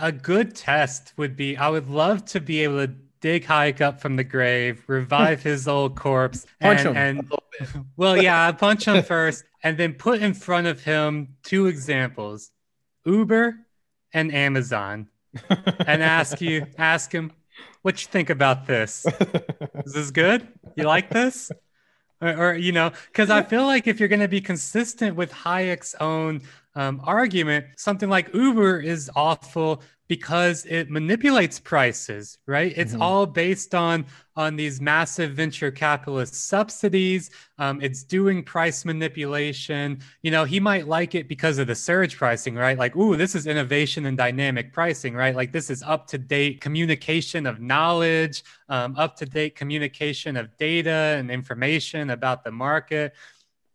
A good test would be I would love to be able to dig Hayek up from the grave, revive his old corpse, punch and, him. and well, yeah, punch him first, and then put in front of him two examples, Uber and Amazon, and ask you ask him what you think about this. Is this good? You like this? Or, or you know, because I feel like if you're going to be consistent with Hayek's own um, argument, something like Uber is awful because it manipulates prices right? It's mm-hmm. all based on on these massive venture capitalist subsidies. Um, it's doing price manipulation. You know he might like it because of the surge pricing right? Like ooh this is innovation and dynamic pricing right? Like this is up to date communication of knowledge um, up to date communication of data and information about the market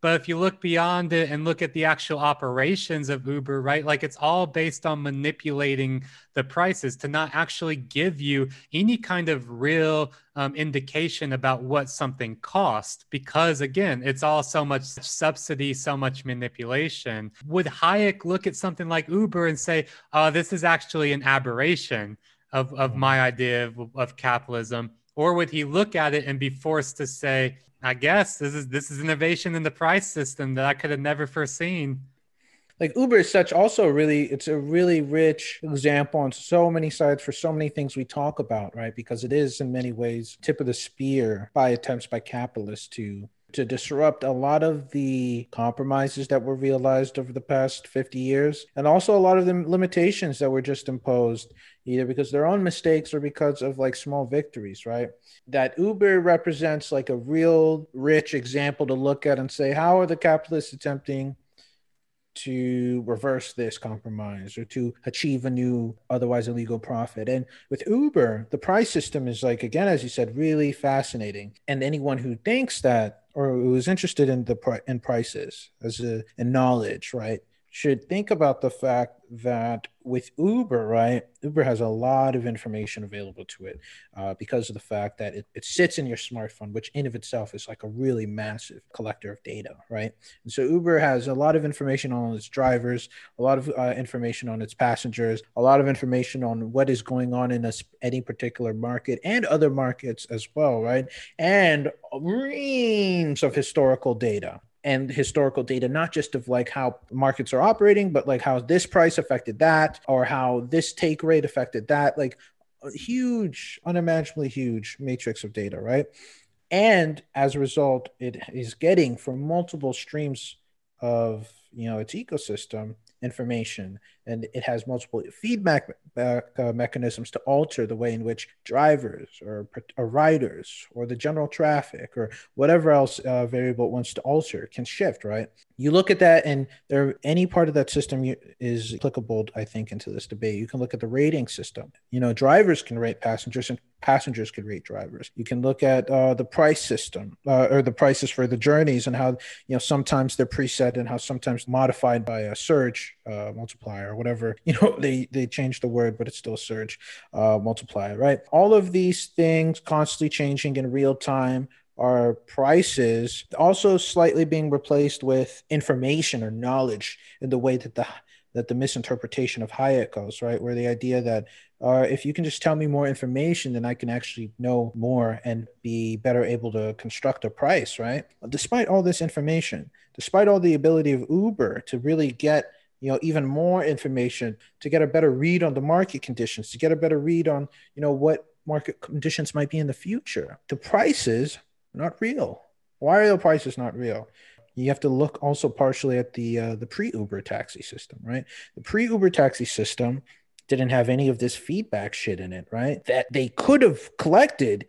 but if you look beyond it and look at the actual operations of Uber, right, like it's all based on manipulating the prices to not actually give you any kind of real um, indication about what something cost. Because again, it's all so much subsidy, so much manipulation. Would Hayek look at something like Uber and say, oh, this is actually an aberration of, of my idea of, of capitalism? Or would he look at it and be forced to say, I guess this is this is innovation in the price system that I could have never foreseen. Like Uber is such also really it's a really rich example on so many sides for so many things we talk about, right? Because it is in many ways tip of the spear by attempts by capitalists to to disrupt a lot of the compromises that were realized over the past 50 years and also a lot of the limitations that were just imposed either because their own mistakes or because of like small victories right? That uber represents like a real rich example to look at and say how are the capitalists attempting to reverse this compromise or to achieve a new otherwise illegal profit. And with uber the price system is like again as you said really fascinating. And anyone who thinks that or who is interested in the in prices as a in knowledge right should think about the fact that with Uber, right, Uber has a lot of information available to it uh, because of the fact that it, it sits in your smartphone, which in of itself is like a really massive collector of data, right? And so Uber has a lot of information on its drivers, a lot of uh, information on its passengers, a lot of information on what is going on in a, any particular market and other markets as well, right? And reams of historical data, and historical data, not just of like how markets are operating, but like how this price affected that or how this take rate affected that. Like a huge, unimaginably huge matrix of data, right? And as a result, it is getting from multiple streams of you know its ecosystem information. And it has multiple feedback uh, mechanisms to alter the way in which drivers or, or riders or the general traffic or whatever else uh, variable it wants to alter can shift right? You look at that and there any part of that system is applicable i think into this debate. You can look at the rating system. You know drivers can rate passengers and passengers could rate drivers. You can look at uh, the price system uh, or the prices for the journeys and how you know sometimes they're preset and how sometimes modified by a surge uh, multiplier or whatever you know they they change the word but it's still surge uh, multiplier right? All of these things constantly changing in real time are prices also slightly being replaced with information or knowledge in the way that the that the misinterpretation of Hayek goes, right? Where the idea that uh, if you can just tell me more information, then I can actually know more and be better able to construct a price, right? Despite all this information, despite all the ability of Uber to really get you know even more information to get a better read on the market conditions to get a better read on you know what market conditions might be in the future the prices are not real why are the prices not real you have to look also partially at the uh, the pre-uber taxi system right the pre-uber taxi system didn't have any of this feedback shit in it right that they could have collected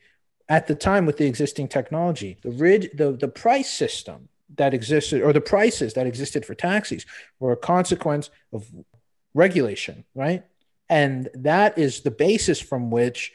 at the time with the existing technology the rid the, the price system that existed or the prices that existed for taxis were a consequence of regulation, right? And that is the basis from which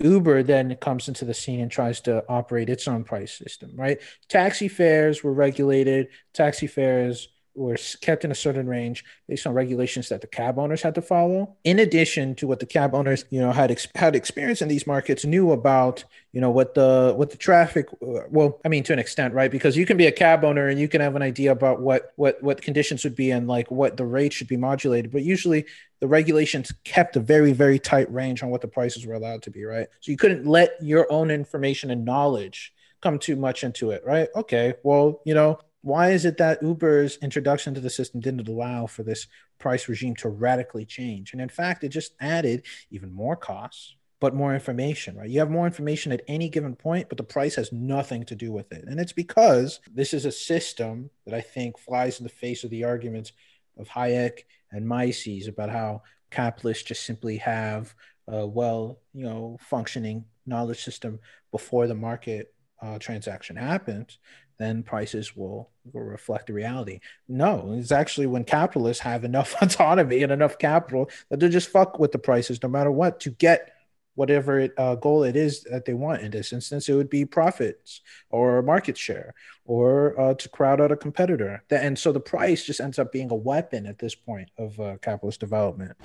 Uber then comes into the scene and tries to operate its own price system, right? Taxi fares were regulated, taxi fares were kept in a certain range based on regulations that the cab owners had to follow. In addition to what the cab owners, you know, had ex- had experience in these markets, knew about, you know, what the what the traffic. Uh, well, I mean, to an extent, right? Because you can be a cab owner and you can have an idea about what what what conditions would be and like what the rate should be modulated. But usually, the regulations kept a very very tight range on what the prices were allowed to be, right? So you couldn't let your own information and knowledge come too much into it, right? Okay, well, you know, why is it that Uber's introduction to the system didn't allow for this price regime to radically change? And in fact, it just added even more costs, but more information, right? You have more information at any given point, but the price has nothing to do with it. And it's because this is a system that I think flies in the face of the arguments of Hayek and Mises about how capitalists just simply have a well, you know, functioning knowledge system before the market uh, transaction happens, then prices will, will reflect the reality. No, it's actually when capitalists have enough autonomy and enough capital that they just fuck with the prices no matter what to get whatever it, uh, goal it is that they want. In this instance, it would be profits or market share or uh, to crowd out a competitor. And so the price just ends up being a weapon at this point of uh, capitalist development.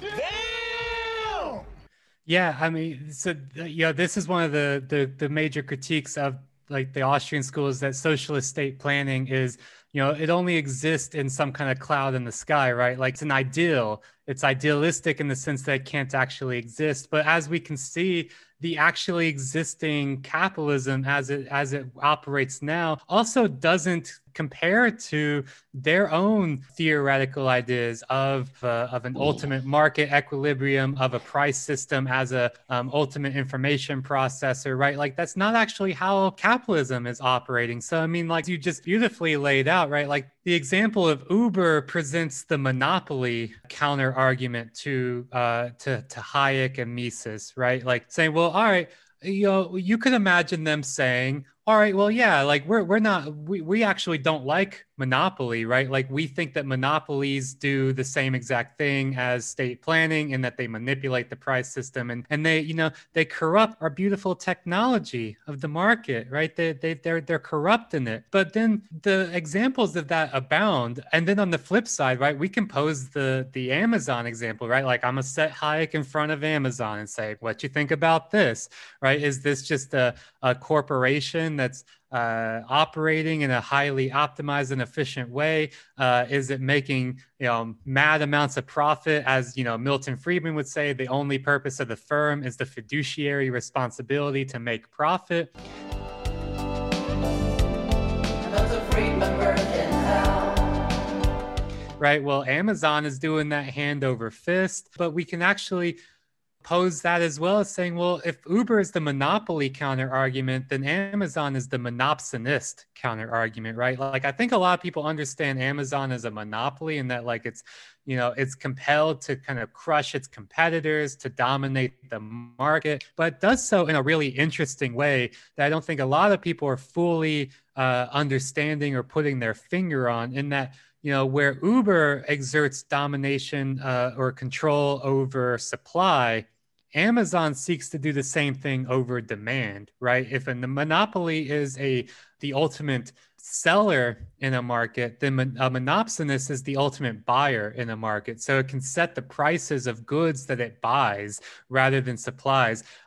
Yeah, I mean, so yeah, this is one of the, the the major critiques of like the Austrian school is that socialist state planning is, you know, it only exists in some kind of cloud in the sky, right? Like it's an ideal. It's idealistic in the sense that it can't actually exist. But as we can see, the actually existing capitalism as it as it operates now also doesn't compare to their own theoretical ideas of uh, of an ultimate market equilibrium of a price system as a um, ultimate information processor right like that's not actually how capitalism is operating so i mean like you just beautifully laid out right? Like the example of uber presents the monopoly counter argument to uh, to to hayek and mises right? Like saying well all right you know you could imagine them saying all right well yeah like we're we're not we, we actually don't like monopoly right? Like we think that monopolies do the same exact thing as state planning and that they manipulate the price system and and they you know they corrupt our beautiful technology of the market right? They, they they're they're corrupting it. But then the examples of that abound. And then on the flip side right we can pose the the amazon example right? Like i'm gonna set hayek in front of amazon and say what you think about this? Right? Is this just a, a corporation that's uh, operating in a highly optimized and efficient way? Uh, is it making you know mad amounts of profit? As you know, Milton Friedman would say, the only purpose of the firm is the fiduciary responsibility to make profit. Right. Well, Amazon is doing that hand over fist, but we can actually pose that as well as saying, well, if Uber is the monopoly counter argument, then Amazon is the monopsonist counter argument, right? Like I think a lot of people understand Amazon as a monopoly and that like it's, you know, it's compelled to kind of crush its competitors to dominate the market, but does so in a really interesting way that I don't think a lot of people are fully uh, understanding or putting their finger on in that you know, where Uber exerts domination uh, or control over supply, Amazon seeks to do the same thing over demand, right? If a monopoly is a the ultimate seller in a market, then a monopsonist is the ultimate buyer in a market. So it can set the prices of goods that it buys rather than supplies.